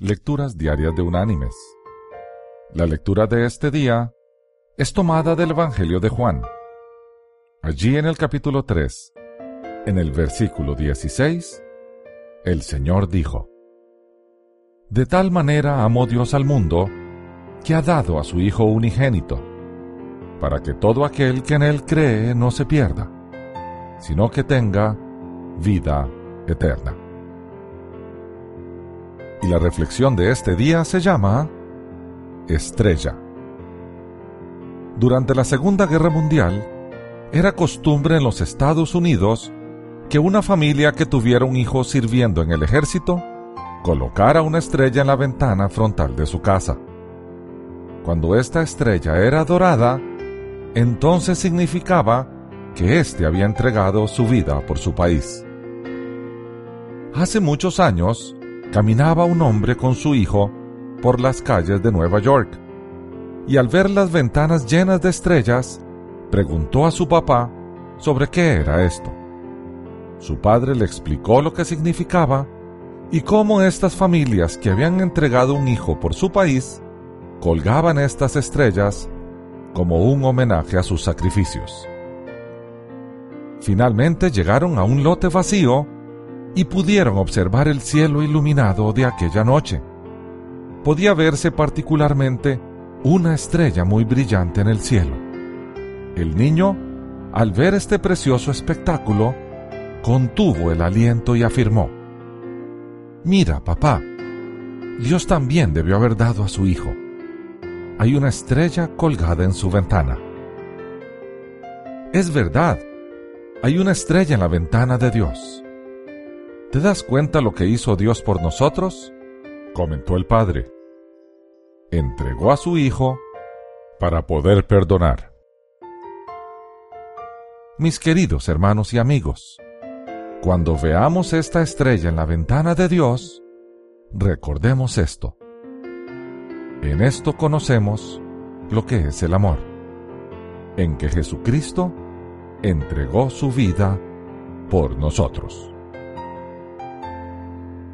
Lecturas Diarias de Unánimes. La lectura de este día es tomada del Evangelio de Juan. Allí en el capítulo 3, en el versículo 16, el Señor dijo, De tal manera amó Dios al mundo, que ha dado a su Hijo unigénito, para que todo aquel que en Él cree no se pierda, sino que tenga vida eterna. La reflexión de este día se llama Estrella. Durante la Segunda Guerra Mundial, era costumbre en los Estados Unidos que una familia que tuviera un hijo sirviendo en el ejército colocara una estrella en la ventana frontal de su casa. Cuando esta estrella era dorada, entonces significaba que éste había entregado su vida por su país. Hace muchos años, caminaba un hombre con su hijo por las calles de Nueva York, y al ver las ventanas llenas de estrellas, preguntó a su papá sobre qué era esto. Su padre le explicó lo que significaba y cómo estas familias que habían entregado un hijo por su país colgaban estas estrellas como un homenaje a sus sacrificios. Finalmente llegaron a un lote vacío y pudieron observar el cielo iluminado de aquella noche. Podía verse particularmente una estrella muy brillante en el cielo. El niño, al ver este precioso espectáculo, contuvo el aliento y afirmó, Mira, papá, Dios también debió haber dado a su hijo. Hay una estrella colgada en su ventana. Es verdad, hay una estrella en la ventana de Dios. ¿Te das cuenta lo que hizo Dios por nosotros? comentó el Padre. Entregó a su Hijo para poder perdonar. Mis queridos hermanos y amigos, cuando veamos esta estrella en la ventana de Dios, recordemos esto. En esto conocemos lo que es el amor, en que Jesucristo entregó su vida por nosotros.